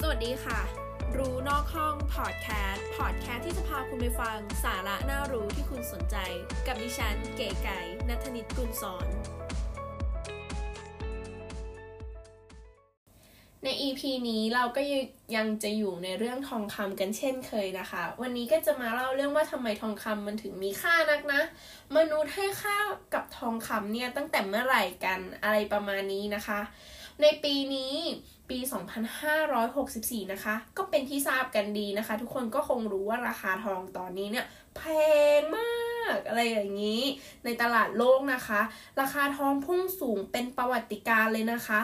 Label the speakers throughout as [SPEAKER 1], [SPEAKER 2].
[SPEAKER 1] สวัสดีค่ะ รู้นอกห้องพอดแคสต์พอดแคสต์ที่จะพาคุณไปฟังสาระน่ารู้ที่คุณสนใจ กับดิฉันเก๋ไก่นัทนิตกุลสอน ใน EP นี้เราก็ยังจะอยู่ในเรื่องทองคำกันเช่นเคยนะคะ วันนี้ก็จะมาเล่าเรื่องว่าทำไมทองคำมันถึงมีค่านักนะ มนุษย์ให้ค่ากับทองคำเนี่ยตั้งแต่เมื่อไหร่กันอะไรประมาณนี้นะคะ ในปีนี้ ปี 2564 นะคะ ก็เป็นที่ทราบกันดีนะคะ ทุกคนก็คงรู้ว่าราคาทองตอนนี้เนี่ยแพงมากอะไรอย่างนี้ ในตลาดโลกนะคะ ราคาทองพุ่งสูงเป็นประวัติการเลยนะคะ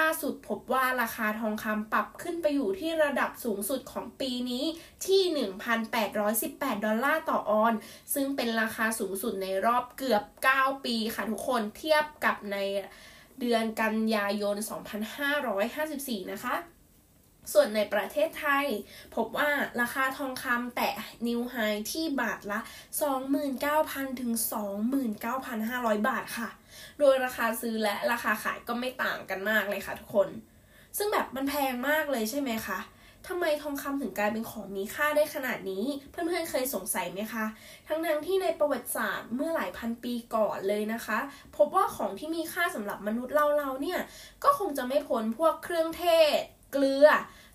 [SPEAKER 1] ล่าสุดพบว่าราคาทองคำปรับขึ้นไปอยู่ที่ระดับสูงสุดของปีนี้ที่ 1,818 ดอลลาร์ต่อออน ซึ่งเป็นราคาสูงสุดในรอบเกือบ 9 ปีค่ะทุกคนเทียบกับใน เดือนกันยายน 2554 นะคะ ส่วนในประเทศไทย พบว่าราคาทองคำแตะนิวไฮที่บาทละ 29,000 ถึง 29,500 บาทค่ะ โดยราคาซื้อและราคาขายก็ไม่ต่างกันมากเลยค่ะทุกคน ซึ่งแบบมันแพงมากเลยใช่ไหมคะ ทำไมทองคำถึงกลายเป็นของมีค่าได้ขนาดนี้ เพื่อนๆเคยสงสัยไหมคะ ทั้งทั้งที่ในประวัติศาสตร์เมื่อหลายพันปีก่อนเลยนะคะ พบว่าของที่มีค่าสำหรับมนุษย์เราเราเนี่ย ก็คงจะไม่พ้นพวกเครื่องเทศ เกลือ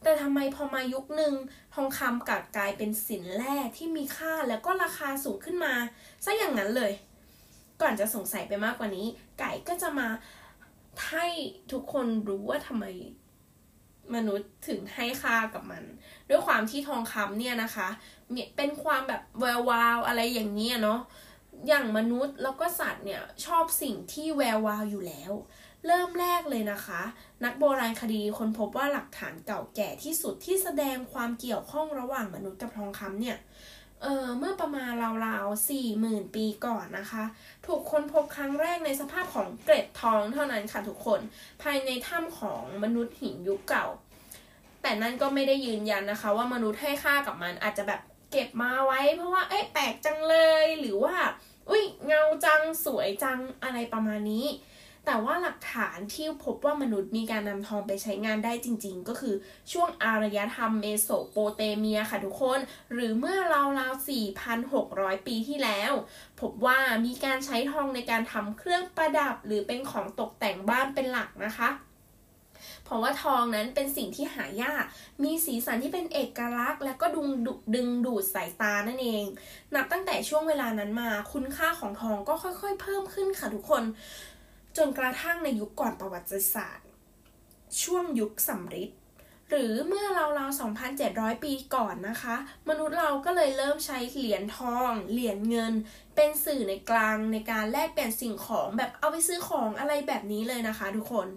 [SPEAKER 1] แต่ทำไมพอมายุคหนึ่งทองคำกลับกลายเป็นสินแร่ที่มีค่าแล้วก็ราคาสูงขึ้นมาซะอย่างนั้นเลย ก่อนจะสงสัยไปมากกว่านี้ ไก่ก็จะมาให้ทุกคนรู้ว่าทำไม มนุษย์ถึงให้ค่ากับมัน ด้วยความที่ทองคำเนี่ยนะคะ เป็นความแบบแวววาวอะไรอย่างเงี้ยเนาะอย่างมนุษย์แล้วก็สัตว์เนี่ยชอบสิ่งที่แวววาวอยู่แล้ว เริ่มแรกเลยนะคะ นักโบราณคดีคนพบว่าหลักฐานเก่าแก่ที่สุดที่แสดงความเกี่ยวข้องระหว่างมนุษย์กับทองคำเนี่ยเออเมื่อประมาณราวๆสี่หมื่นปีก่อนนะคะ ถูกค้นพบครั้งแรกในสภาพของเกล็ดทองเท่านั้นค่ะทุกคน ภายในถ้ำของมนุษย์หินยุคเก่า แต่นั่นก็ไม่ได้ยืนยันนะคะ ว่ามนุษย์ให้ค่ากับมันอาจจะแบบเก็บมาไว้ เพราะว่าเอ๊ะแปลกจังเลยหรือว่า อุ้ยเงาจังสวยจังอะไรประมาณนี้ แต่ว่าหลักฐานที่พบว่ามนุษย์มีการนำทองไปใช้งานได้จริง ๆ ก็คือช่วงอารยธรรมเมโสโปเตเมียค่ะทุกคน หรือเมื่อราวๆ 4,600 ปีที่แล้ว พบว่ามีการใช้ทองในการทำเครื่องประดับหรือเป็นของตกแต่งบ้านเป็นหลักนะคะ เพราะว่าทองนั้นเป็นสิ่งที่หายาก มีสีสันที่เป็นเอกลักษณ์ และก็ดึงดึงดูดสายตานั่นเอง นับตั้งแต่ช่วงเวลานั้นมาคุณค่าของทองก็ค่อยๆ เพิ่มขึ้นค่ะทุกคน จนกระทั่งในยุคก่อนประวัติศาสตร์ ช่วงยุคสำริดหรือเมื่อราวๆ 2,700 ปีก่อนนะคะ มนุษย์เราก็เลยเริ่มใช้เหรียญทอง เหรียญเงิน เป็นสื่อในกลางในการแลกเปลี่ยนสิ่งของแบบเอาไปซื้อของอะไรแบบนี้เลยนะคะทุกคน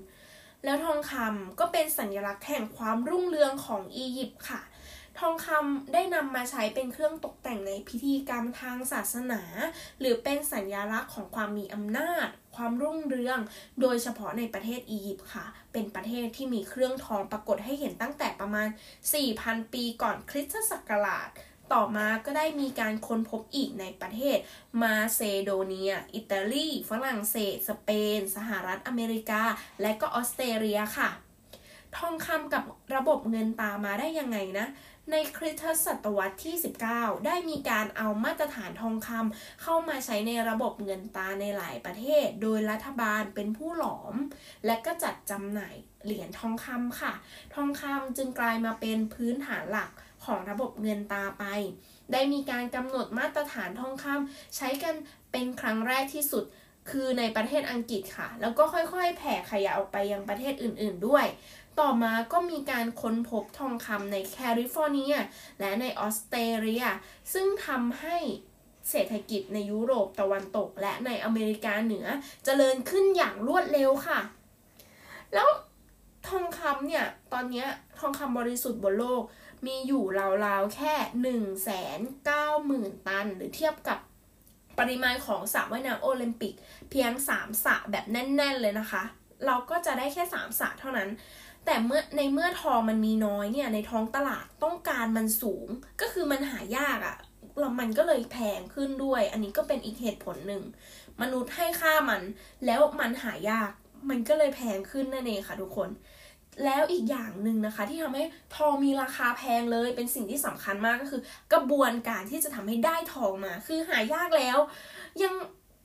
[SPEAKER 1] แล้วทองคำก็เป็นสัญลักษณ์แห่งความรุ่งเรืองของอียิปต์ค่ะ ทองคำได้นำมาใช้เป็นเครื่องตกแต่งในพิธีกรรมทางศาสนา หรือเป็นสัญลักษณ์ของความมีอำนาจ ความรุ่งเรือง โดยเฉพาะในประเทศอียิปต์ค่ะ เป็นประเทศที่มีเครื่องทองปรากฏให้เห็นตั้งแต่ประมาณ 4,000 ปีก่อนคริสตศักราช ต่อมาก็ได้มีการค้นพบอีกในประเทศ มาเซโดเนีย อิตาลี ฝรั่งเศส สเปน สหรัฐอเมริกา และก็ออสเตรเลียค่ะ ทองคำกับระบบเงินตามาได้ยังไงนะในคริสตศตวรรษที่ 19 ได้มีการเอามาตรฐานทองคำเข้ามาใช้ในระบบเงินตาในหลายประเทศ โดยรัฐบาลเป็นผู้หลอม และก็จัดจำหน่าย เหรียญทองคำค่ะ ทองคำจึงกลายมาเป็นพื้นฐานหลักของระบบเงินตาไป ได้มีการกำหนดมาตรฐานทองคำใช้กันเป็นครั้งแรกที่สุดคือในประเทศอังกฤษค่ะ แล้วก็ค่อยๆ แผ่ขยายออกไปยังประเทศอื่นๆด้วย ต่อมาก็มีการค้นพบทองคำในแคลิฟอร์เนีย และในออสเตรเลีย ซึ่งทำให้เศรษฐกิจในยุโรปตะวันตก และในอเมริกาเหนือจเจริญขึ้นอย่างรวดเร็วค่ะ แล้ว ทองคำเนี่ย ตอนนี้ทองคำบริสุทธิ์บนโลกมีอยู่ราวๆ แค่หนึ่งแสนเก้าหมื่นตัน หรือเทียบกับปริมาณของสระว่ายน้ำโอลิมปิก เพียงสามสระแบบแน่น ๆ เลยนะคะ เราก็จะได้แค่สามสระเท่านั้น แต่เมื่อในเมื่อทองมันมีน้อยเนี่ย ในท้องตลาดต้องการมันสูง ก็คือมันหายากอะ่ะแล้วมันก็เลยแพงขึ้นด้วย อันนี้ก็เป็นอีกเหตุผลหนึ่ง มนุษย์ให้ค่ามัน แล้วมันหายาก มันก็เลยแพงขึ้นนั่นเองค่ะทุกคน แล้วอีกอย่างหนึ่งนะคะ ที่ทำให้ทองมีราคาแพงเลยเป็นสิ่งที่สำคัญมากก็คือ กระบวนการที่จะทำให้ได้ทองมา คือหายากแล้ว ยัง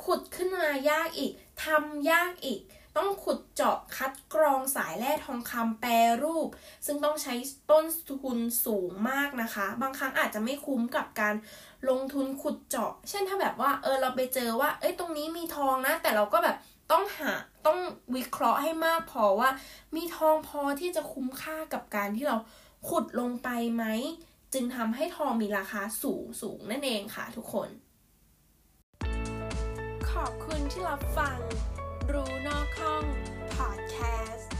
[SPEAKER 1] ขุดขึ้นมายากอีกทำยากอีก ต้องขุดเจาะคัดกรองสายแร่ทองคำแปรรูป ซึ่งต้องใช้ต้นทุนสูงมากนะคะ บางครั้งอาจจะไม่คุ้มกับการลงทุนขุดเจาะ เช่นถ้าแบบว่าเออเราไปเจอว่า เอ้ยตรงนี้มีทองนะ แต่เราก็แบบ ต้องหาต้องวิเคราะห์ให้มากพอว่า มีทองพอที่จะคุ้มค่ากับการที่เราขุดลงไปไหม จึงทำให้ทองมีราคาสูงสูงนั่นเองค่ะทุกคน ขอบคุณที่รับฟัง รู้นอกห้องพอดแคสต์